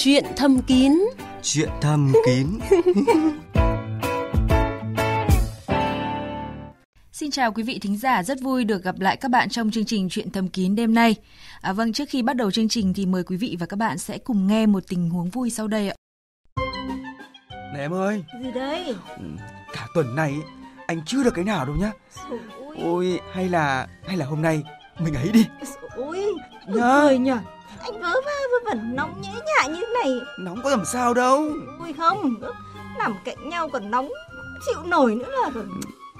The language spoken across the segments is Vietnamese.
Chuyện thâm kín Chuyện thâm kín Xin chào quý vị thính giả, rất vui được gặp lại các bạn trong chương trình Chuyện thâm kín đêm nay. À, vâng, trước khi bắt đầu chương trình thì mời quý vị và các bạn sẽ cùng nghe một tình huống vui sau đây ạ. Này em ơi Gì đấy? ừ, Cả tuần này anh chưa được cái nào đâu nhá Ôi, hay là hay là hôm nay mình ấy đi ôi, Nhá. cười nhở Anh vớ va vớ vẩn nóng nhễ nhại như thế này. Nóng có làm sao đâu. Ôi không, nằm cạnh nhau còn nóng Chịu nổi nữa là rồi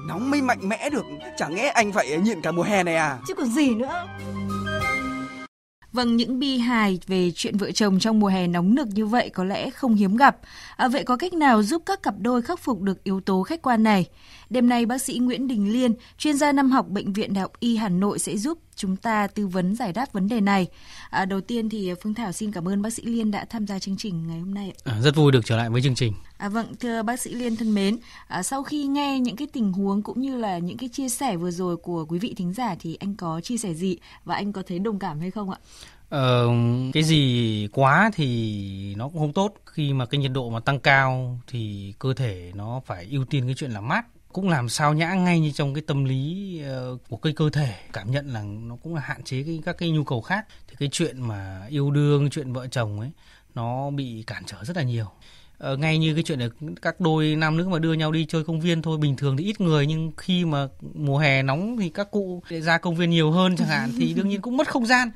Nóng mới mạnh mẽ được Chẳng lẽ anh phải nhịn cả mùa hè này à? Chứ còn gì nữa. Vâng, những bi hài về chuyện vợ chồng trong mùa hè nóng nực như vậy có lẽ không hiếm gặp. À, vậy có cách nào giúp các cặp đôi khắc phục được yếu tố khách quan này? Đêm nay bác sĩ Nguyễn Đình Liên, chuyên gia năm học Bệnh viện Đại học Y Hà Nội sẽ giúp chúng ta tư vấn giải đáp vấn đề này. À, đầu tiên thì Phương Thảo xin cảm ơn bác sĩ Liên đã tham gia chương trình ngày hôm nay. À, rất vui được trở lại với chương trình. À, vâng, thưa bác sĩ Liên thân mến, à, sau khi nghe những cái tình huống cũng như là những cái chia sẻ vừa rồi của quý vị thính giả thì anh có chia sẻ gì và anh có thấy đồng cảm hay không ạ? Ờ, cái gì quá thì nó cũng không tốt. Khi mà cái nhiệt độ mà tăng cao thì cơ thể nó phải ưu tiên cái chuyện là mát cũng làm sao nhã ngay như trong cái tâm lý ờ, của cái cơ thể cảm nhận là nó cũng là hạn chế cái, các cái nhu cầu khác. Thì cái chuyện mà yêu đương chuyện vợ chồng ấy nó bị cản trở rất là nhiều. Ờ, ngay như cái chuyện là các đôi nam nữ mà đưa nhau đi chơi công viên thôi bình thường thì ít người nhưng khi mà mùa hè nóng thì các cụ ra công viên nhiều hơn chẳng hạn thì đương nhiên cũng mất không gian.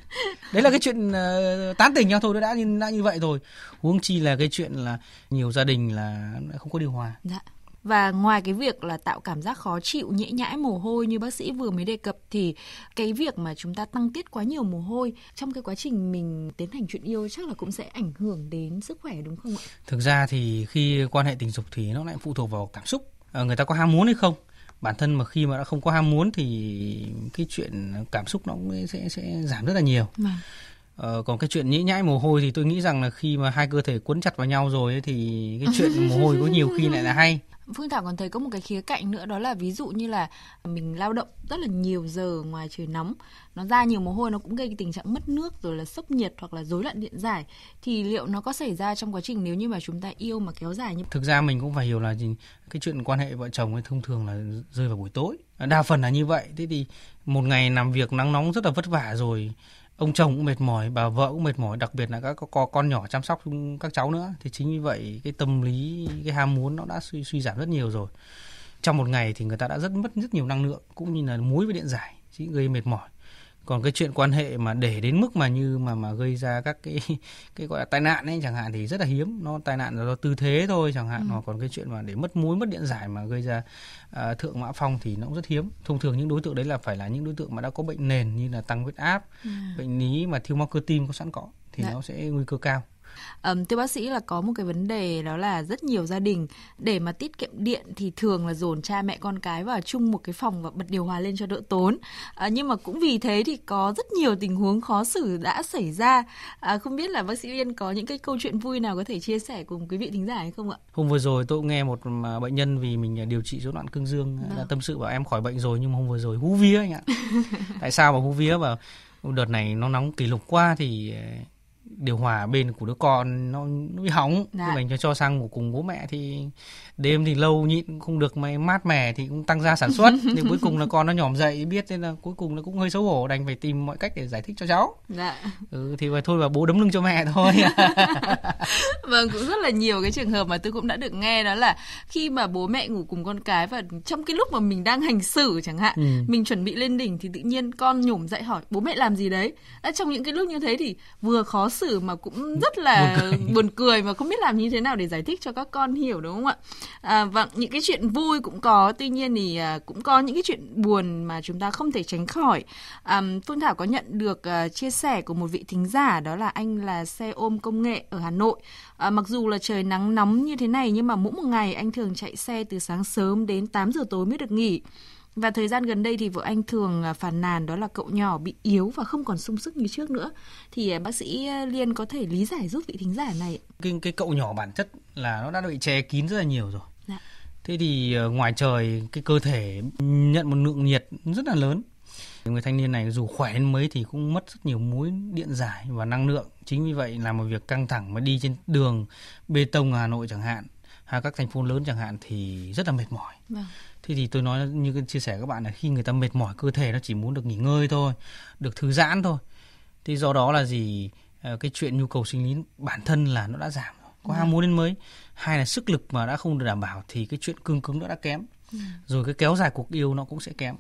Đấy là cái chuyện uh, tán tỉnh nhau thôi đã như đã như vậy rồi. Huống chi là cái chuyện là nhiều gia đình là không có điều hòa. Dạ. Và ngoài cái việc là tạo cảm giác khó chịu, nhễ nhãi mồ hôi như bác sĩ vừa mới đề cập thì cái việc mà chúng ta tăng tiết quá nhiều mồ hôi trong cái quá trình mình tiến hành chuyện yêu chắc là cũng sẽ ảnh hưởng đến sức khỏe đúng không ạ? thực ra thì khi quan hệ tình dục thì nó lại phụ thuộc vào cảm xúc Ờ, người ta có ham muốn hay không bản thân mà khi mà đã không có ham muốn thì cái chuyện cảm xúc nó cũng sẽ sẽ giảm rất là nhiều Vâng. Ờ, còn cái chuyện nhĩ nhãi mồ hôi thì tôi nghĩ rằng là khi mà hai cơ thể quấn chặt vào nhau rồi ấy, thì cái chuyện mồ hôi có nhiều khi lại là hay. Phương Thảo còn thấy có một cái khía cạnh nữa đó là ví dụ như là mình lao động rất là nhiều giờ ngoài trời nóng nó ra nhiều mồ hôi nó cũng gây cái tình trạng mất nước rồi là sốc nhiệt hoặc là rối loạn điện giải. Thì liệu nó có xảy ra trong quá trình nếu như mà chúng ta yêu mà kéo dài như thực ra mình cũng phải hiểu là gì cái chuyện quan hệ vợ chồng ấy thông thường là rơi vào buổi tối. Đa phần là như vậy. Thế thì một ngày làm việc nắng nóng rất là vất vả rồi ông chồng cũng mệt mỏi, bà vợ cũng mệt mỏi, đặc biệt là các có con nhỏ chăm sóc các cháu nữa. Thì chính vì vậy cái tâm lý, cái ham muốn nó đã suy suy giảm rất nhiều rồi. Trong một ngày thì người ta đã rất mất rất nhiều năng lượng, cũng như là muối với điện giải chính gây mệt mỏi còn cái chuyện quan hệ mà để đến mức mà như mà mà gây ra các cái cái gọi là tai nạn ấy chẳng hạn thì rất là hiếm. Nó tai nạn là do tư thế thôi chẳng hạn. Ừ. hoặc còn cái chuyện mà để mất muối mất điện giải mà gây ra à, thượng mã phong thì nó cũng rất hiếm. Thông thường những đối tượng đấy là phải là những đối tượng mà đã có bệnh nền như là tăng huyết áp bệnh lý mà thiếu máu cơ tim có sẵn có thì Dạ. nó sẽ nguy cơ cao Ừm, thưa bác sĩ là có một cái vấn đề đó là rất nhiều gia đình để mà tiết kiệm điện thì thường là dồn cha mẹ con cái vào chung một cái phòng và bật điều hòa lên cho đỡ tốn. À, nhưng mà cũng vì thế thì có rất nhiều tình huống khó xử đã xảy ra. À, không biết là bác sĩ Liên có những cái câu chuyện vui nào có thể chia sẻ cùng quý vị thính giả hay không ạ? hôm vừa rồi tôi cũng nghe một mà bệnh nhân vì mình điều trị rối loạn cương dương Vâng. đã tâm sự bảo em khỏi bệnh rồi nhưng mà hôm vừa rồi hú vía anh ạ tại sao mà hú vía và đợt này nó nóng kỷ lục quá thì điều hòa bên của đứa con nó, nó bị hỏng Dạ. mình cho cho sang ngủ cùng bố mẹ thì đêm thì lâu nhịn không được mà mát mẻ thì cũng tăng gia sản xuất thì cuối cùng là con nó nhỏm dậy biết nên là cuối cùng nó cũng hơi xấu hổ đành phải tìm mọi cách để giải thích cho cháu Dạ. ừ, thì thôi và bố đấm lưng cho mẹ thôi Vâng, cũng rất là nhiều cái trường hợp mà tôi cũng đã được nghe đó là khi mà bố mẹ ngủ cùng con cái và trong cái lúc mà mình đang hành xử chẳng hạn, Ừ. mình chuẩn bị lên đỉnh thì tự nhiên con nhổm dậy hỏi bố mẹ làm gì đấy. Đã trong những cái lúc như thế thì vừa khó xử mà cũng rất là Buồn cười. buồn cười mà không biết làm như thế nào để giải thích cho các con hiểu đúng không ạ? À, vâng, những cái chuyện vui cũng có, tuy nhiên thì à, cũng có những cái chuyện buồn mà chúng ta không thể tránh khỏi. À, Phương Thảo có nhận được à, chia sẻ của một vị thính giả đó là anh là xe ôm công nghệ ở Hà Nội. À, mặc dù là trời nắng nóng như thế này nhưng mà mỗi một ngày anh thường chạy xe từ sáng sớm đến 8 giờ tối mới được nghỉ. Và thời gian gần đây thì vợ anh thường à, phàn nàn đó là cậu nhỏ bị yếu và không còn sung sức như trước nữa. Thì à, bác sĩ à, Liên có thể lý giải giúp vị thính giả này. cái cái cậu nhỏ bản chất là nó đã bị che kín rất là nhiều rồi Dạ. thế thì ngoài trời cái cơ thể nhận một lượng nhiệt rất là lớn Người thanh niên này dù khỏe đến mấy thì cũng mất rất nhiều muối điện giải và năng lượng. Chính vì vậy làm một việc căng thẳng mà đi trên đường bê tông Hà Nội chẳng hạn hay các thành phố lớn chẳng hạn thì rất là mệt mỏi. Vâng. Thế thì tôi nói như chia sẻ các bạn là khi người ta mệt mỏi cơ thể nó chỉ muốn được nghỉ ngơi thôi, được thư giãn thôi. Thì do đó là gì ờ, cái chuyện nhu cầu sinh lý bản thân là nó đã giảm. Có ham muốn đến mấy. Hai là sức lực mà đã không được đảm bảo thì cái chuyện cương cứng nó đã kém. Ừ. Rồi cái kéo dài cuộc yêu nó cũng sẽ kém.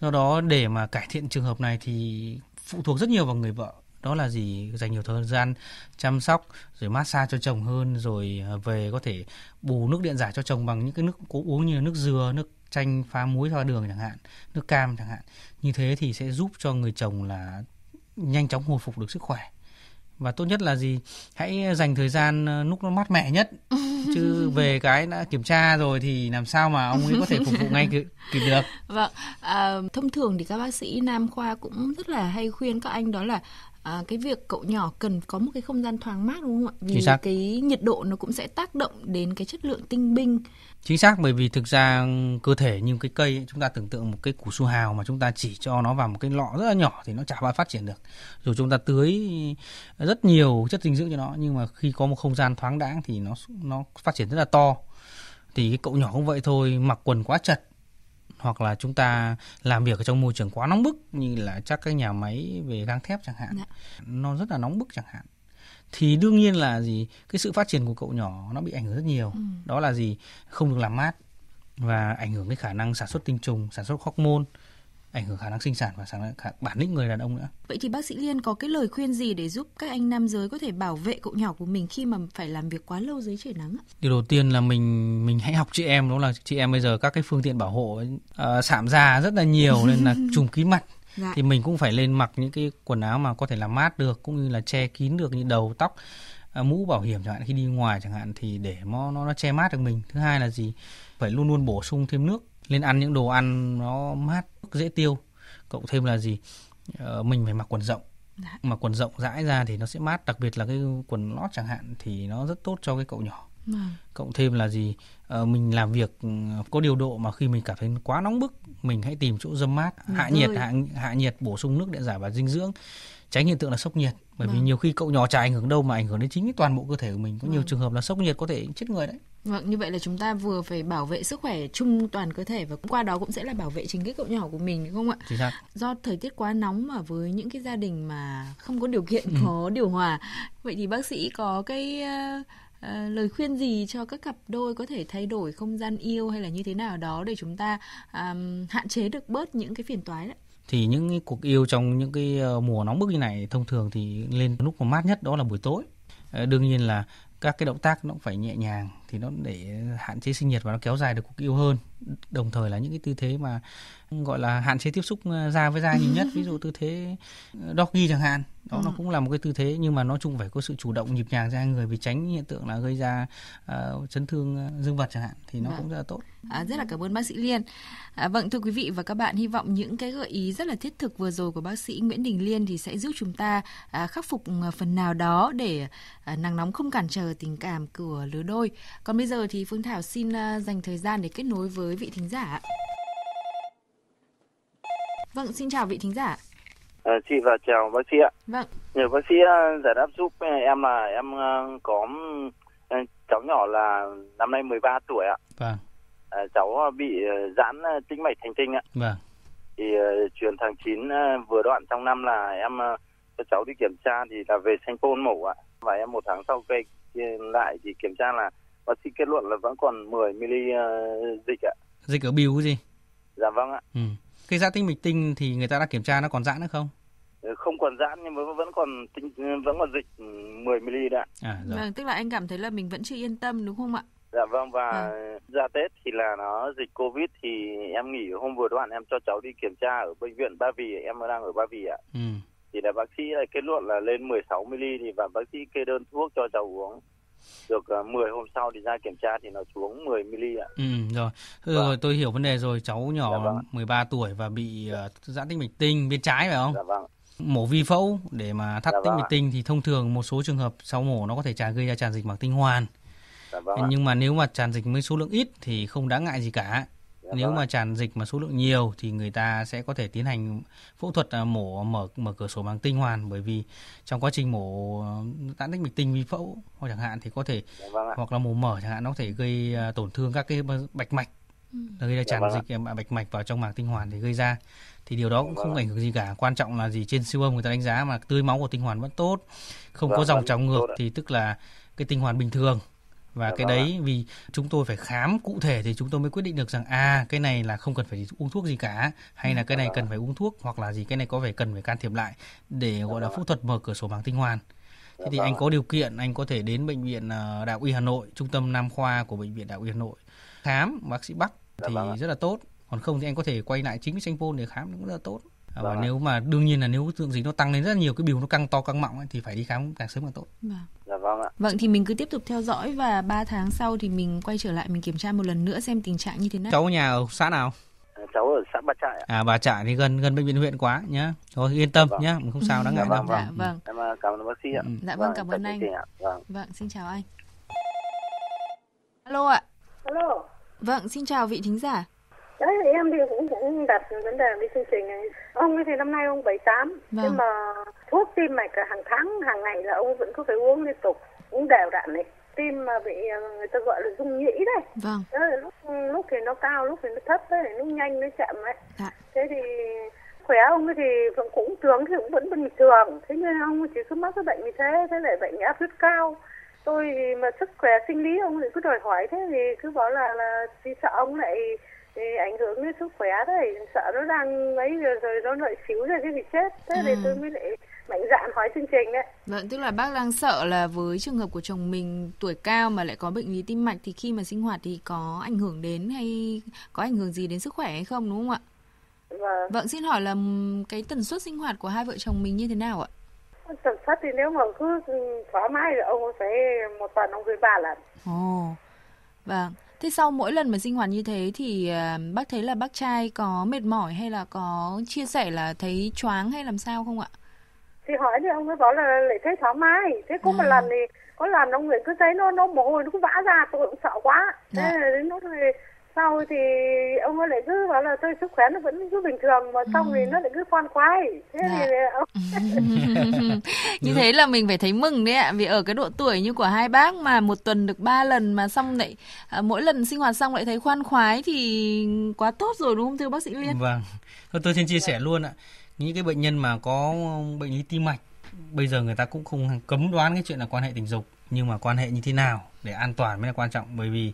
Do đó để mà cải thiện trường hợp này thì phụ thuộc rất nhiều vào người vợ đó là gì dành nhiều thời gian chăm sóc rồi massage cho chồng hơn rồi ờ, về có thể bù nước điện giải cho chồng bằng những cái nước cố uống như là nước dừa nước chanh pha muối pha đường chẳng hạn nước cam chẳng hạn. Như thế thì sẽ giúp cho người chồng là nhanh chóng hồi phục được sức khỏe. Và tốt nhất là gì? Hãy dành thời gian ờ, lúc nó mát mẻ nhất. Chứ về cái đã kiểm tra rồi thì làm sao mà ông ấy có thể phục vụ ngay kịp, kịp được? Vâng, à, thông thường thì các bác sĩ nam khoa cũng rất là hay khuyên các anh đó là à, cái việc cậu nhỏ cần có một cái không gian thoáng mát đúng không ạ? Vì Chính xác. cái nhiệt độ nó cũng sẽ tác động đến cái chất lượng tinh binh. chính xác bởi vì thực ra cơ thể như cái cây ấy, chúng ta tưởng tượng một cái củ su hào mà chúng ta chỉ cho nó vào một cái lọ rất là nhỏ thì nó chả bao phát triển được dù chúng ta tưới rất nhiều chất dinh dưỡng cho nó nhưng mà khi có một không gian thoáng đãng thì nó nó phát triển rất là to thì cái cậu nhỏ cũng vậy thôi mặc quần quá chật hoặc là chúng ta làm việc ở trong môi trường quá nóng bức như là chắc cái nhà máy về gang thép chẳng hạn Dạ. nó rất là nóng bức chẳng hạn thì đương nhiên là gì cái sự phát triển của cậu nhỏ nó bị ảnh hưởng rất nhiều Ừ. đó là gì không được làm mát và ảnh hưởng cái khả năng sản xuất tinh trùng sản xuất hormone ảnh hưởng khả năng sinh sản và sản khả, bản lĩnh người đàn ông nữa. Vậy thì bác sĩ Liên có cái lời khuyên gì để giúp các anh nam giới có thể bảo vệ cậu nhỏ của mình khi mà phải làm việc quá lâu dưới trời nắng? Ạ? điều đầu tiên là mình mình hãy học chị em đó là chị em bây giờ các cái phương tiện bảo hộ ờ, sạm da rất là nhiều nên là trùm kín mặt. Dạ. thì mình cũng phải lên mặc những cái quần áo mà có thể làm mát được cũng như là che kín được như đầu tóc à, mũ bảo hiểm chẳng hạn. Khi đi ngoài chẳng hạn thì để nó nó, nó che mát được mình. Thứ hai là gì? Phải luôn luôn bổ sung thêm nước lên ăn những đồ ăn nó mát dễ tiêu cộng thêm là gì Ờ, mình phải mặc quần rộng Dạ. mà quần rộng rãi ra thì nó sẽ mát đặc biệt là cái quần lót chẳng hạn thì nó rất tốt cho cái cậu nhỏ Vâng. cộng thêm là gì Ờ, mình làm việc ừ, có điều độ mà khi mình cảm thấy quá nóng bức mình hãy tìm chỗ dâm mát Nghỉ hạ ngơi. nhiệt hạ, hạ nhiệt bổ sung nước điện giải và dinh dưỡng tránh hiện tượng là sốc nhiệt bởi vì Vâng. nhiều khi cậu nhỏ chả ảnh hưởng đâu mà ảnh hưởng đến chính toàn bộ cơ thể của mình có nhiều Vâng. trường hợp là sốc nhiệt có thể chết người đấy Vâng, như vậy là chúng ta vừa phải bảo vệ sức khỏe chung toàn cơ thể và cũng qua đó cũng sẽ là bảo vệ chính cái cậu nhỏ của mình đúng không ạ? chính xác Do thời tiết quá nóng mà với những cái gia đình mà không có điều kiện có điều hòa, vậy thì bác sĩ có cái ờ, ờ, lời khuyên gì cho các cặp đôi có thể thay đổi không gian yêu hay là như thế nào đó để chúng ta àm, hạn chế được bớt những cái phiền toái đấy? thì những cái cuộc yêu trong những cái ờ, mùa nóng bức như này thông thường thì lên lúc mà mát nhất đó là buổi tối đương nhiên là các cái động tác nó cũng phải nhẹ nhàng thì nó để hạn chế sinh nhiệt và nó kéo dài được cuộc yêu hơn. Đồng thời là những cái tư thế mà gọi là hạn chế tiếp xúc ờ, da với da nhiều nhất ví dụ tư thế ờ, doggy chẳng hạn đó nó Ừ. cũng là một cái tư thế nhưng mà nói chung phải có sự chủ động nhịp nhàng hai người vì tránh hiện tượng là gây ra ờ, chấn thương ờ, dương vật chẳng hạn thì nó Vâng. cũng rất là tốt À, rất là cảm ơn bác sĩ Liên. À, vâng thưa quý vị và các bạn, hy vọng những cái gợi ý rất là thiết thực vừa rồi của bác sĩ Nguyễn Đình Liên thì sẽ giúp chúng ta à, khắc phục phần nào đó để à, nắng nóng không cản trở tình cảm của lứa đôi. Còn bây giờ thì Phương Thảo xin à, dành thời gian để kết nối với vị thính giả. Vâng, xin chào vị thính giả. Ờ, chị và chào bác sĩ ạ. Vâng, Nhờ bác sĩ ờ, giải đáp giúp ờ, em là em có cháu nhỏ là năm nay 13 tuổi ạ. vâng Ờ, cháu bị giãn tĩnh mạch thành tinh ạ. vâng Thì truyền tháng 9 ờ, vừa đoạn trong năm là em cho cháu đi kiểm tra thì là về sanh pôn mổ ạ. Và em một tháng sau quay lại thì kiểm tra là bác sĩ kết luận là vẫn còn 10 ml dịch ạ. dịch ở bìu cái gì Dạ vâng ạ. ừ. Cái giãn tĩnh mạch tinh thì người ta đã kiểm tra nó còn giãn nữa không Ờ, Không còn giãn nhưng mà vẫn còn tinh, vẫn còn dịch ừ, 10 ml ạ. à rồi vâng, tức là anh cảm thấy là mình vẫn chưa yên tâm đúng không ạ? Dạ vâng và ra Tết thì là nó dịch Covid thì em nghỉ hôm vừa đoạn em cho cháu đi kiểm tra ở bệnh viện Ba Vì em đang ở Ba Vì ạ. ừ. Thì là bác sĩ lại kết luận là lên 16 ml thì và bác sĩ kê đơn thuốc cho cháu uống. Được uh, 10 hôm sau thì ra kiểm tra thì nó xuống 10 ml ạ. Ừ, rồi. Ừ, Vâng. rồi tôi hiểu vấn đề rồi. Cháu nhỏ Dạ vâng. 13 tuổi và bị ờ, giãn tĩnh mạch tinh bên trái phải không? Dạ vâng. Mổ vi phẫu để mà thắt Dạ tĩnh vâng mạch tinh thì thông thường một số trường hợp sau mổ nó có thể tràn gây ra tràn dịch mảng tinh hoàn. Dạ vâng. Nhưng mà nếu mà tràn dịch với số lượng ít thì không đáng ngại gì cả. Dạ. nếu vâng mà ạ. tràn dịch mà số lượng nhiều thì người ta sẽ có thể tiến hành phẫu thuật à, mổ mở mở cửa sổ bằng tinh hoàn. Bởi vì trong quá trình mổ ờ, giãn tĩnh mạch tinh vi phẫu hoặc chẳng hạn thì có thể Dạ vâng hoặc là mổ mở chẳng hạn nó có thể gây à, tổn thương các cái bạch mạch. Gây ra Dạ tràn vâng dịch bạch mạch vào trong màng tinh hoàn thì gây ra. Thì điều đó cũng Vâng không ạ. ảnh hưởng gì cả. Quan trọng là gì? Trên siêu âm người ta đánh giá mà tưới máu của tinh hoàn vẫn tốt không có Vâng, dòng vâng, trào ngược thì tức là cái tinh hoàn bình thường và Dạ cái vâng đấy vì chúng tôi phải khám cụ thể thì chúng tôi mới quyết định được rằng à cái này là không cần phải uống thuốc gì cả hay là cái này Dạ cần phải uống thuốc hoặc là gì cái này có phải cần phải can thiệp lại để gọi là phẫu thuật mở cửa sổ màng tinh hoàn. Thế thì Dạ anh vâng có điều kiện anh có thể đến bệnh viện Đại học Y Hà Nội trung tâm nam khoa của bệnh viện Đại học Y Hà Nội khám bác sĩ Bắc Dạ thì vâng rất là tốt. Còn không thì anh có thể quay lại chính cái tranh phôn để khám cũng rất là tốt và Vâng nếu mà đương nhiên là nếu tượng gì nó tăng lên rất là nhiều cái biểu nó căng to căng mọng ấy, thì phải đi khám càng sớm càng tốt Vâng. Dạ vâng ạ. Vâng thì mình cứ tiếp tục theo dõi và 3 tháng sau thì mình quay trở lại mình kiểm tra một lần nữa xem tình trạng như thế nào. cháu ở nhà ở xã nào Cháu ở xã Ba Trại ạ. à bà trại thì gần gần bệnh viện huyện quá nhá rồi yên tâm Vâng. nhá không sao đáng ngại Dạ đâu vâng, Dạ vâng. Em à, cảm ơn bác sĩ ạ. Ừ. Dạ vâng, cảm ơn anh. Vâng. Vâng, xin chào anh. Alo ạ. Alo, Vâng, xin chào vị thính giả. Đấy thì em thì cũng cũng đặt vấn đề đi chương trình này. Ông ấy thì năm nay ông 78, Vâng. nhưng mà thuốc tim mạch hàng tháng, hàng ngày là ông vẫn cứ phải uống liên tục, uống đều đặn này. Tim mà bị ờ, người ta gọi là rung nhĩ đấy. Vâng, Đó là lúc lúc thì nó cao, lúc thì nó thấp đấy, lúc nhanh nó chậm ấy. dạ. Thế thì khỏe ông ấy thì vẫn cũng thường thì cũng vẫn bình thường. Thế nhưng ông chỉ cứ mắc cái bệnh như thế, thế lại bệnh áp huyết cao. Tôi thì mà sức khỏe sinh lý ông lại cứ đòi hỏi thế thì cứ bảo là là thì sợ ông lại thì ảnh hưởng đến sức khỏe đấy, sợ nó đang ấy rồi, rồi nó lại xíu ra cái gì chết. Thế thì À. tôi mới lại mạnh dạn hỏi chương trình đấy. Vâng, tức là bác đang sợ là với trường hợp của chồng mình tuổi cao mà lại có bệnh lý tim mạch thì khi mà sinh hoạt thì có ảnh hưởng đến hay có ảnh hưởng gì đến sức khỏe hay không đúng không ạ? Và Vâng, xin hỏi là cái tần suất sinh hoạt của hai vợ chồng mình như thế nào ạ? tần suất thì nếu mà cứ thoải mái thì ông phải một tuần ông gửi ba lần. Ồ, vâng. Thế sau mỗi lần mà sinh hoạt như thế thì à, bác thấy là bác trai có mệt mỏi hay là có chia sẻ là thấy choáng hay làm sao không ạ? thì hỏi thì ông ấy bảo là lại thấy thoải mái thế một À. lần thì có lần ông người cứ thấy nó nó mồ hôi nó cứ vã ra tôi cũng sợ quá thế Dạ. là đến lúc thì sau thì ông ấy lại cứ bảo là tôi sức khỏe nó vẫn cứ bình thường mà xong thì nó lại cứ khoan khoái thế Ừ. Dạ. thì ông như thế là mình phải thấy mừng đấy ạ vì ở cái độ tuổi như của hai bác mà một tuần được ba lần mà xong lại à, mỗi lần sinh hoạt xong lại thấy khoan khoái thì quá tốt rồi đúng không thưa bác sĩ Liên? vâng thôi tôi xin chia sẻ luôn ạ những cái bệnh nhân mà có bệnh lý tim mạch bây giờ người ta cũng không cấm đoán cái chuyện là quan hệ tình dục nhưng mà quan hệ như thế nào để an toàn mới là quan trọng bởi vì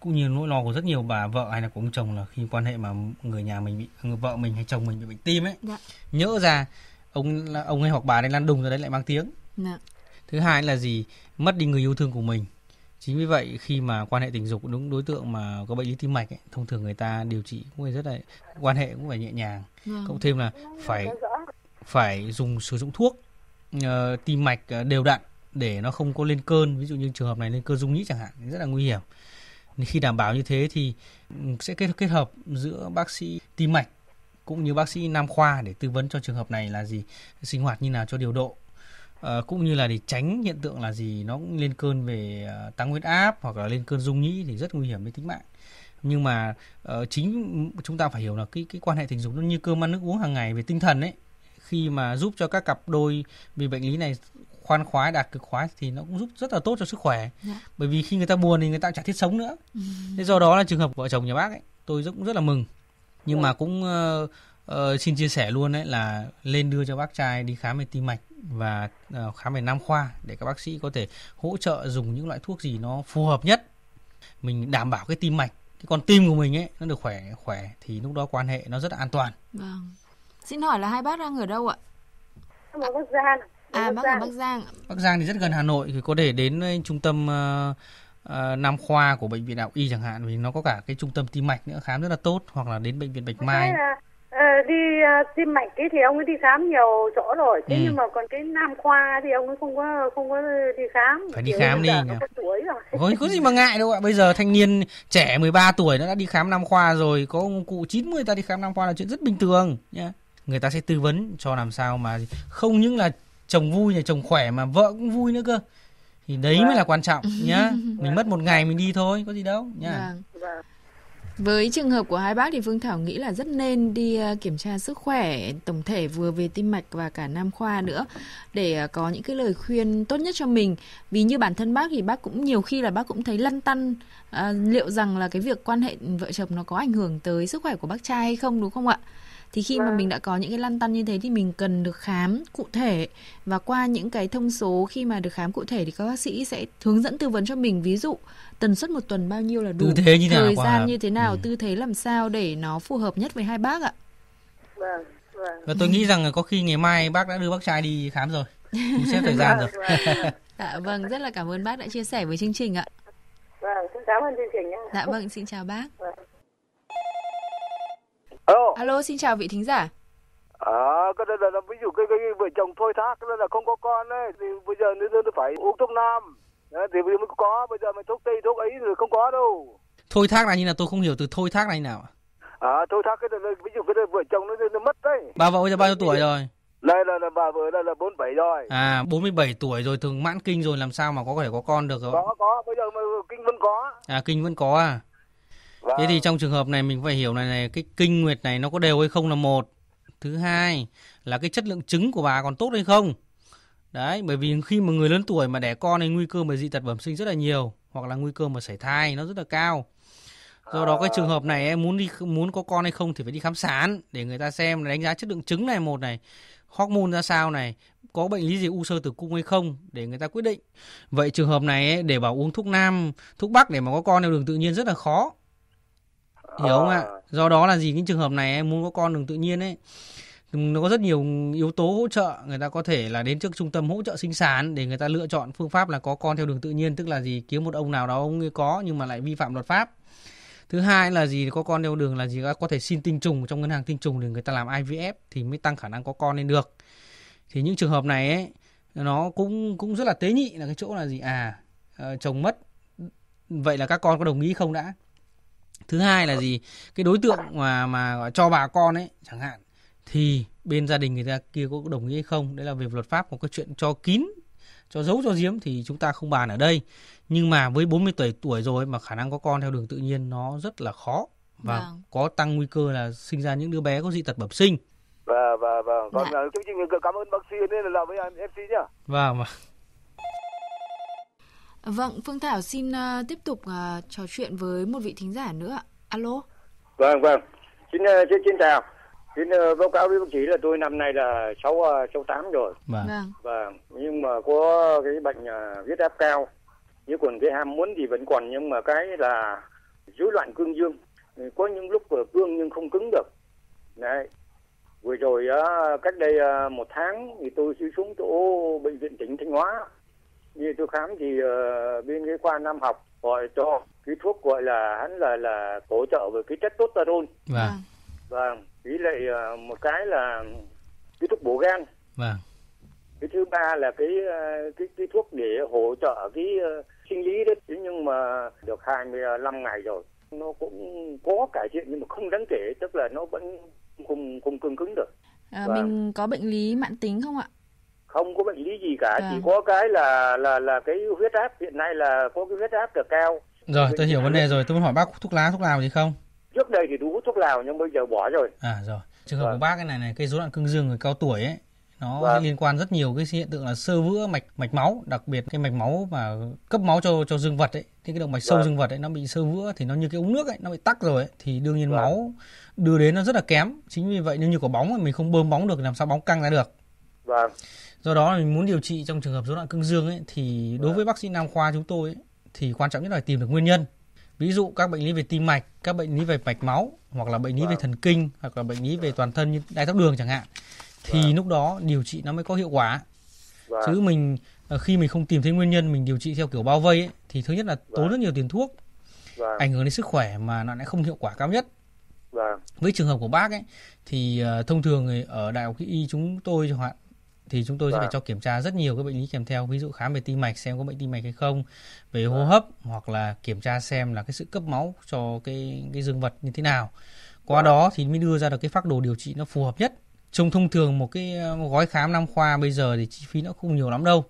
cũng như nỗi lo của rất nhiều bà vợ hay là của ông chồng là khi quan hệ mà người nhà mình bị người vợ mình hay chồng mình bị bệnh tim ấy. Dạ. nhỡ ra ông ông ấy hoặc bà ấy lăn đùng ra đấy lại mang tiếng. Dạ. thứ hai là gì? Mất đi người yêu thương của mình. Chính vì vậy khi mà quan hệ tình dục đúng đối tượng mà có bệnh lý tim mạch ấy, thông thường người ta điều trị cũng phải rất là quan hệ cũng phải nhẹ nhàng. Vâng. cộng thêm là phải phải dùng sử dụng thuốc ờ, tim mạch ờ, đều đặn để nó không có lên cơn. Ví dụ như trường hợp này lên cơn rung nhĩ chẳng hạn rất là nguy hiểm khi đảm bảo như thế thì sẽ kết kết hợp giữa bác sĩ tim mạch cũng như bác sĩ nam khoa để tư vấn cho trường hợp này là gì sinh hoạt như nào cho điều độ. À, cũng như là để tránh hiện tượng là gì nó cũng lên cơn về ờ, tăng huyết áp hoặc là lên cơn rung nhĩ thì rất nguy hiểm đến tính mạng. Nhưng mà uh, chính chúng ta phải hiểu là cái cái quan hệ tình dục nó như cơm ăn nước uống hàng ngày về tinh thần ấy. Khi mà giúp cho các cặp đôi bị bệnh lý này khoan khoái đạt cực khoái thì nó cũng giúp rất là tốt cho sức khỏe. Dạ. bởi vì khi người ta buồn thì người ta chả thiết sống nữa. Thế do đó là trường hợp vợ chồng nhà bác ấy tôi cũng rất là mừng. Nhưng mà cũng ờ, ờ, xin chia sẻ luôn đấy là lên đưa cho bác trai đi khám về tim mạch và ờ, khám về nam khoa để các bác sĩ có thể hỗ trợ dùng những loại thuốc gì nó phù hợp nhất. Mình đảm bảo cái tim mạch cái con tim của mình ấy nó được khỏe khỏe thì lúc đó quan hệ nó rất là an toàn. Vâng. Xin hỏi là hai bác đang ở đâu ạ? ở Bắc Giang À ở bác ở Bắc Giang. Bắc Giang thì rất gần Hà Nội thì có thể đến ờ, trung tâm ờ, Nam khoa của bệnh viện Đại học Y chẳng hạn vì nó có cả cái trung tâm tim mạch nữa khám rất là tốt hoặc là đến bệnh viện Bạch Mai là, đi tim mạch ấy thì ông ấy đi khám nhiều chỗ rồi thế Ừ. nhưng mà còn cái nam khoa thì ông ấy không có không có đi khám Phải đi khám đi tuổi rồi Có, có gì mà ngại đâu ạ. Bây giờ thanh niên trẻ 13 tuổi nó đã đi khám Nam khoa rồi, có ông cụ 90 ta đi khám Nam khoa là chuyện rất bình thường nhá. Người ta sẽ tư vấn cho làm sao mà không những là chồng vui là chồng khỏe mà vợ cũng vui nữa cơ. Thì đấy mới là quan trọng nhá. Mình mất một ngày mình đi thôi, có gì đâu nhá. Vâng. Vâng. Với trường hợp của hai bác thì Phương Thảo nghĩ là rất nên đi ờ, kiểm tra sức khỏe tổng thể vừa về tim mạch và cả nam khoa nữa để ờ, có những cái lời khuyên tốt nhất cho mình. Vì như bản thân bác thì bác cũng nhiều khi là bác cũng thấy lăn tăn à, liệu rằng là cái việc quan hệ vợ chồng nó có ảnh hưởng tới sức khỏe của bác trai hay không đúng không ạ? Thì khi mà mình đã có những cái lăn tăn như thế thì mình cần được khám cụ thể. Và qua những cái thông số khi mà được khám cụ thể thì các bác sĩ sẽ hướng dẫn tư vấn cho mình. Ví dụ tần suất một tuần bao nhiêu là đủ? Tư thế như thời nào gian quả? như thế nào? Ừ. tư thế làm sao để nó phù hợp nhất với hai bác ạ? Vâng vâng. Và tôi nghĩ rằng là có khi ngày mai bác đã đưa bác trai đi khám rồi. Xếp thời gian rồi. Vâng dạ vâng rất là cảm ơn bác đã chia sẻ với chương trình ạ. Vâng xin cảm ơn chương trình nhé. Dạ vâng xin chào bác Alo. alo xin chào vị thính giả. À, cái đây là, là ví dụ cái, cái, cái vợ chồng thôi thác cái đây là không có con đấy thì bây giờ nó, nó phải uống thuốc nam. Đấy, thì bây giờ mới có bây giờ mình thuốc tây thuốc ấy rồi không có đâu. Thôi thác là như là tôi không hiểu từ thôi thác này nào à thôi thác cái đây là, ví dụ cái đây vợ chồng nó, nó mất đấy. Bà vợ bây giờ bao nhiêu tuổi rồi? Đây là, là bà vợ đây là bốn bảy rồi. À 47 tuổi rồi thường mãn kinh rồi làm sao mà có thể có con được có có bây giờ mà kinh vẫn có. À kinh vẫn có à vâng. thế thì trong trường hợp này mình phải hiểu này này cái kinh nguyệt này nó có đều hay không là một. Thứ hai là cái chất lượng trứng của bà còn tốt hay không? Đấy bởi vì khi mà người lớn tuổi mà đẻ con thì nguy cơ mà dị tật bẩm sinh rất là nhiều hoặc là nguy cơ mà sảy thai nó rất là cao. Do đó cái trường hợp này em muốn đi muốn có con hay không thì phải đi khám sản để người ta xem đánh giá chất lượng trứng này một này hormone ra sao này có bệnh lý gì u sơ tử cung hay không để người ta quyết định. Vậy trường hợp này ấy, để bảo uống thuốc nam thuốc bắc để mà có con theo đường tự nhiên rất là khó hiểu không ạ? À. do đó là gì? Cái trường hợp này em muốn có con đường tự nhiên ấy. Nó có rất nhiều yếu tố hỗ trợ. Người ta có thể là đến trước trung tâm hỗ trợ sinh sản để người ta lựa chọn phương pháp là có con theo đường tự nhiên tức là gì? Kiếm một ông nào đó ông ấy có nhưng mà lại vi phạm luật pháp. Thứ hai là gì? Có con theo đường là gì? Có thể xin tinh trùng trong ngân hàng tinh trùng để người ta làm IVF thì mới tăng khả năng có con lên được. Thì những trường hợp này ấy nó cũng cũng rất là tế nhị là cái chỗ là gì? À ờ, chồng mất. Vậy là các con có đồng ý không đã thứ hai là gì? Cái đối tượng mà mà cho bà con ấy chẳng hạn thì bên gia đình người ta kia có đồng ý hay không? Đấy là về luật pháp một cái chuyện cho kín cho giấu cho giếm thì chúng ta không bàn ở đây. Nhưng mà với 40 tuổi tuổi rồi mà khả năng có con theo đường tự nhiên nó rất là khó và Vâng. có tăng nguy cơ là sinh ra những đứa bé có dị tật bẩm sinh. Và và và còn Dạ. chương trình cảm ơn bác sĩ nên là làm với anh MC nhá. Và mà vâng Phương Thảo xin ờ, tiếp tục ờ, trò chuyện với một vị thính giả nữa ạ alo Vâng vâng. Xin ờ, xin, xin chào. Xin ờ, báo cáo với bác sĩ là tôi năm nay là sáu ờ, sáu tám rồi. và vâng Vâng. Nhưng mà có cái bệnh ờ, huyết áp cao. Nhưng còn cái ham muốn thì vẫn còn nhưng mà cái là rối loạn cương dương. Có những lúc ở cương nhưng không cứng được. Đấy. Vừa rồi cách đây một tháng thì tôi xuống chỗ bệnh viện tỉnh Thanh Hóa. Như tôi khám thì ờ, bên cái khoa nam học gọi cho cái thuốc gọi là hắn là là hỗ trợ về cái chất testosterone và vâng Vâng, với lại ờ, một cái là cái thuốc bổ gan. và Cái thứ ba là cái ờ, cái cái thuốc để hỗ trợ cái ờ, sinh lý đấy. Thế nhưng mà được 25 ngày rồi. Nó cũng có cải thiện nhưng mà không đáng kể, tức là nó vẫn không không cứng cứng được. À, Vâng. mình có bệnh lý mãn tính không ạ Không có bệnh lý gì cả, Vâng. chỉ có cái là là là cái huyết áp hiện nay là có cái huyết áp là cao. rồi tôi hiểu vấn đề rồi tôi muốn hỏi bác thuốc lá thuốc lào gì không Trước đây thì hút thuốc lào nhưng bây giờ bỏ rồi. À rồi, trường hợp Vâng. của bác cái này này, cái rối loạn cương dương người cao tuổi ấy nó Vâng. liên quan rất nhiều cái hiện tượng là sơ vữa mạch mạch máu, đặc biệt cái mạch máu mà cấp máu cho cho dương vật ấy, thì cái động mạch sâu Vâng. dương vật ấy nó bị sơ vữa thì nó như cái ống nước ấy, nó bị tắc rồi ấy, thì đương nhiên Vâng. máu đưa đến nó rất là kém. Chính vì vậy nếu như có bóng mà mình không bơm bóng được làm sao bóng căng ra được. Vâng, Do đó mình muốn điều trị trong trường hợp rối loạn cương dương ấy thì đối với bác sĩ nam khoa chúng tôi ấy, thì quan trọng nhất là tìm được nguyên nhân. Ví dụ các bệnh lý về tim mạch, các bệnh lý về mạch máu hoặc là bệnh lý về Vâng. thần kinh hoặc là bệnh lý về toàn thân như đái tháo đường chẳng hạn thì lúc đó điều trị nó mới có hiệu quả. vâng, Chứ mình ờ, khi mình không tìm thấy nguyên nhân mình điều trị theo kiểu bao vây ấy, thì thứ nhất là tốn Vâng. rất nhiều tiền thuốc, vâng, ảnh hưởng đến sức khỏe mà nó lại không hiệu quả cao nhất vâng, với trường hợp của bác ấy thì ờ, thông thường ở đại học y chúng tôi chẳng hạn thì chúng tôi sẽ phải Vâng. cho kiểm tra rất nhiều các bệnh lý kèm theo ví dụ khám về tim mạch xem có bệnh tim mạch hay không về hô hấp hoặc là kiểm tra xem là cái sự cấp máu cho cái cái dương vật như thế nào. Qua Vâng. đó thì mới đưa ra được cái phác đồ điều trị nó phù hợp nhất. Trong thông thường một cái ờ, gói khám năm khoa bây giờ thì chi phí nó không nhiều lắm đâu.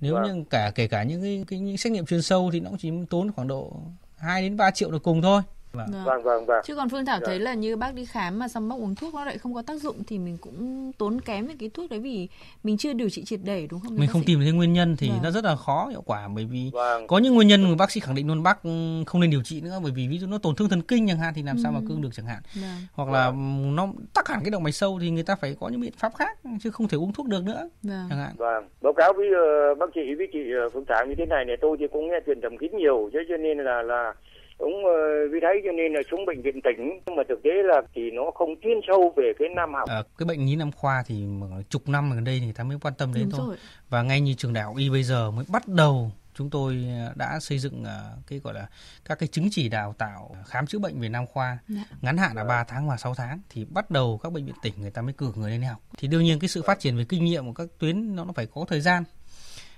Nếu như cả kể cả những cái, cái những xét nghiệm chuyên sâu thì nó cũng chỉ tốn khoảng độ 2 đến 3 triệu là cùng thôi Vâng. Vâng vâng vâng. Chứ còn Phương Thảo Dạ. thấy là như bác đi khám mà xong bác uống thuốc nó lại không có tác dụng thì mình cũng tốn kém với cái thuốc đấy vì mình chưa điều trị triệt để đúng không? mình không sĩ? tìm thấy nguyên nhân thì Vâng. nó rất là khó hiệu quả bởi vì Vâng. có những nguyên nhân mà bác sĩ khẳng định luôn bác ừ, không nên điều trị nữa bởi vì ví dụ nó tổn thương thần kinh chẳng hạn thì làm sao mà Ừ. cương được chẳng hạn Vâng. hoặc là nó tắc hẳn cái động mạch sâu thì người ta phải có những biện pháp khác chứ không thể uống thuốc được nữa Vâng. chẳng hạn Vâng, báo cáo với ờ, bác sĩ với chị ờ, Phương Thảo như thế này này tôi thì cũng nghe truyền thầm kín nhiều chứ cho nên là là cũng uh, vì thấy cho nên là xuống bệnh viện tỉnh nhưng mà thực tế là thì nó không chuyên sâu về cái nam học. Ờ, cái bệnh lý nam khoa thì chục năm gần đây thì ta mới quan tâm đến Đúng thôi rồi. và ngay như trường đại học y bây giờ mới bắt đầu chúng tôi ờ, đã xây dựng ờ, cái gọi là các cái chứng chỉ đào tạo khám chữa bệnh về nam khoa Dạ. ngắn hạn là 3 tháng và 6 tháng thì bắt đầu các bệnh viện tỉnh người ta mới cử người lên học thì đương nhiên cái sự phát triển về kinh nghiệm của các tuyến nó nó phải có thời gian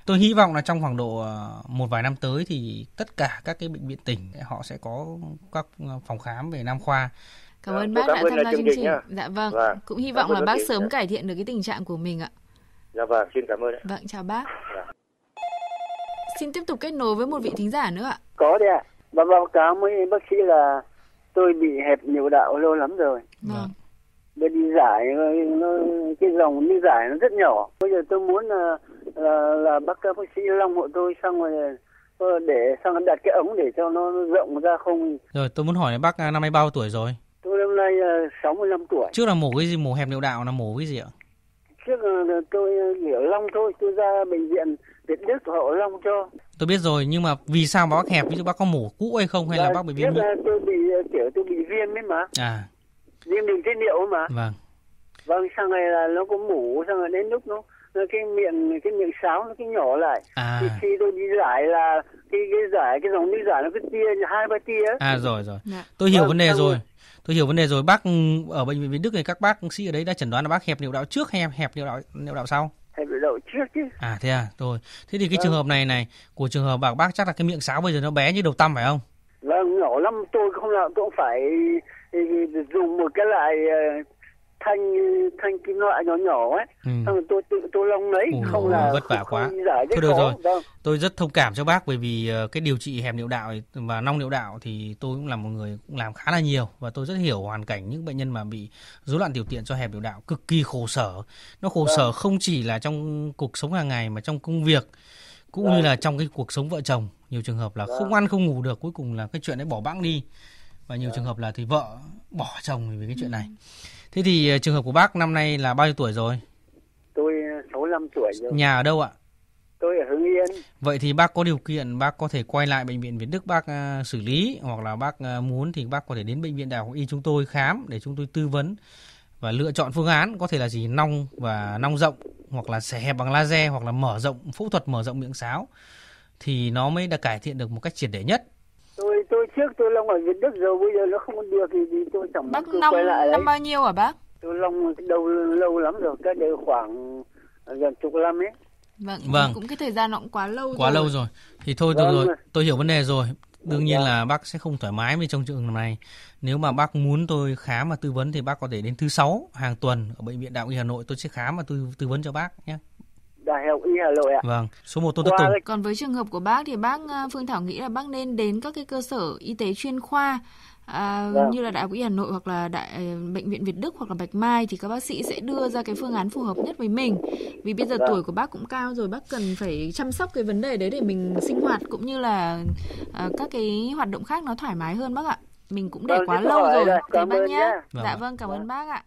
tôi hy vọng là trong khoảng độ ờ, một vài năm tới thì tất cả các cái bệnh viện tỉnh họ sẽ có các ờ, phòng khám về nam khoa Cảm Dạ, ơn tôi bác cảm đã tham gia chương trình nhá. Dạ vâng. Vâng. Cũng hy vọng là bác sớm cải thiện được cái tình trạng của mình ạ. Dạ vâng, xin cảm ơn. ạ. Vâng, chào bác. Dạ. Xin tiếp tục kết nối với một vị thính giả nữa ạ. Có đấy ạ. Và báo cáo với bác sĩ là tôi bị hẹp niệu đạo lâu lắm rồi. Vâng. Để đi giải nó, cái dòng đi giải nó rất nhỏ. Bây giờ tôi muốn là là, là bác bác sĩ long hộ tôi xong rồi ờ, để xong đặt cái ống để cho nó rộng ra không. rồi tôi muốn hỏi là bác à, năm nay bao tuổi rồi Tôi năm nay uh, 65 tuổi. trước là mổ cái gì mổ hẹp niệu đạo là mổ cái gì ạ Trước là tôi ở Long thôi, tôi ra bệnh viện Việt Đức họ Long cho. tôi biết rồi nhưng mà vì sao mà bác hẹp ví dụ bác có mổ cũ hay không hay là Và bác bị viêm là tôi bị ờ, kiểu tôi bị viêm ấy mà, à viêm đường tiết niệu mà. vâng Vâng, sang này là nó có mủ, sang rồi đến lúc nó nó cái miệng cái miệng sáo nó cái nhỏ lại. à Thì khi tôi đi giải là cái cái giải cái dòng đi giải nó cứ tia hai ba tia. à rồi rồi Dạ. tôi hiểu Vâng, vấn đề xong rồi rồi. tôi hiểu vấn đề rồi bác ừ, ở bệnh viện Việt Đức này các bác sĩ ở đấy đã chẩn đoán là bác hẹp niệu đạo trước hay hẹp niệu đạo niệu đạo sau Hay bị đậu trước chứ. à thế à rồi thế thì cái Vâng. trường hợp này này của trường hợp bác bác chắc là cái miệng sáo bây giờ nó bé như đầu tăm phải không Vâng, nhỏ lắm tôi không tôi cũng phải ừ, dùng một cái loại ờ, thanh thanh kim loại nhỏ nhỏ ấy. ừ. Xong rồi tôi tự tôi long lấy, Ôi, không là vất vả quá. không giải Thôi rất được khó. rồi. Vâng. tôi rất thông cảm cho bác bởi vì ờ, cái điều trị hẹp niệu đạo và nong niệu đạo thì tôi cũng là một người cũng làm khá là nhiều và tôi rất hiểu hoàn cảnh những bệnh nhân mà bị rối loạn tiểu tiện do hẹp niệu đạo cực kỳ khổ sở nó khổ sở không chỉ là trong cuộc sống hàng ngày mà trong công việc cũng như Vâng. là trong cái cuộc sống vợ chồng nhiều trường hợp là không ăn không ngủ được cuối cùng là cái chuyện đấy bỏ bẵng đi và nhiều trường hợp là thì vợ bỏ chồng vì cái chuyện này thế thì ờ, trường hợp của bác năm nay là bao nhiêu tuổi rồi Tôi ờ, 65 tuổi rồi. nhà ở đâu ạ Tôi ở Hưng Yên. Vậy thì bác có điều kiện bác có thể quay lại bệnh viện Việt Đức bác à, xử lý hoặc là bác muốn thì bác có thể đến bệnh viện Đại học Y chúng tôi khám để chúng tôi tư vấn và lựa chọn phương án có thể là gì nong và nong rộng hoặc là xẻ hẹp bằng laser hoặc là mở rộng phẫu thuật mở rộng miệng sáo thì nó mới đã cải thiện được một cách triệt để nhất. Tôi trước tôi long ở Việt Đức rồi bây giờ nó không được thì, thì tôi chẳng Bác năm quay lại năm bao nhiêu hả bác? Tôi long đâu lâu lắm rồi, cách đây khoảng gần chục năm ấy. Vâng, Vâng. cũng cái thời gian nó cũng quá lâu Quá rồi. lâu rồi. Thì thôi được Vâng. rồi, tôi hiểu vấn đề rồi. Đương nhiên là bác sẽ không thoải mái với trong trường hợp này. Nếu mà bác muốn tôi khám và tư vấn thì bác có thể đến thứ sáu hàng tuần ở bệnh viện Đại học Y Hà Nội tôi sẽ khám và tư tư vấn cho bác nhé. Đại học Y Hà Nội ạ. Vâng, số 1 Tôn Qua Tùng. Còn với trường hợp của bác thì bác ờ, Phương Thảo nghĩ là bác nên đến các cái cơ sở y tế chuyên khoa à, Vâng. như là Đại học Y Hà Nội hoặc là đại ờ, bệnh viện Việt Đức hoặc là Bạch Mai thì các bác sĩ sẽ đưa ra cái phương án phù hợp nhất với mình. Vì bây giờ Vâng. tuổi của bác cũng cao rồi, bác cần phải chăm sóc cái vấn đề đấy để mình sinh hoạt cũng như là ờ, các cái hoạt động khác nó thoải mái hơn bác ạ. Mình cũng để Vâng, quá lâu rồi. Thế cảm bác ơn nhá. nhá. Dạ Vâng. vâng, cảm ơn bác ạ.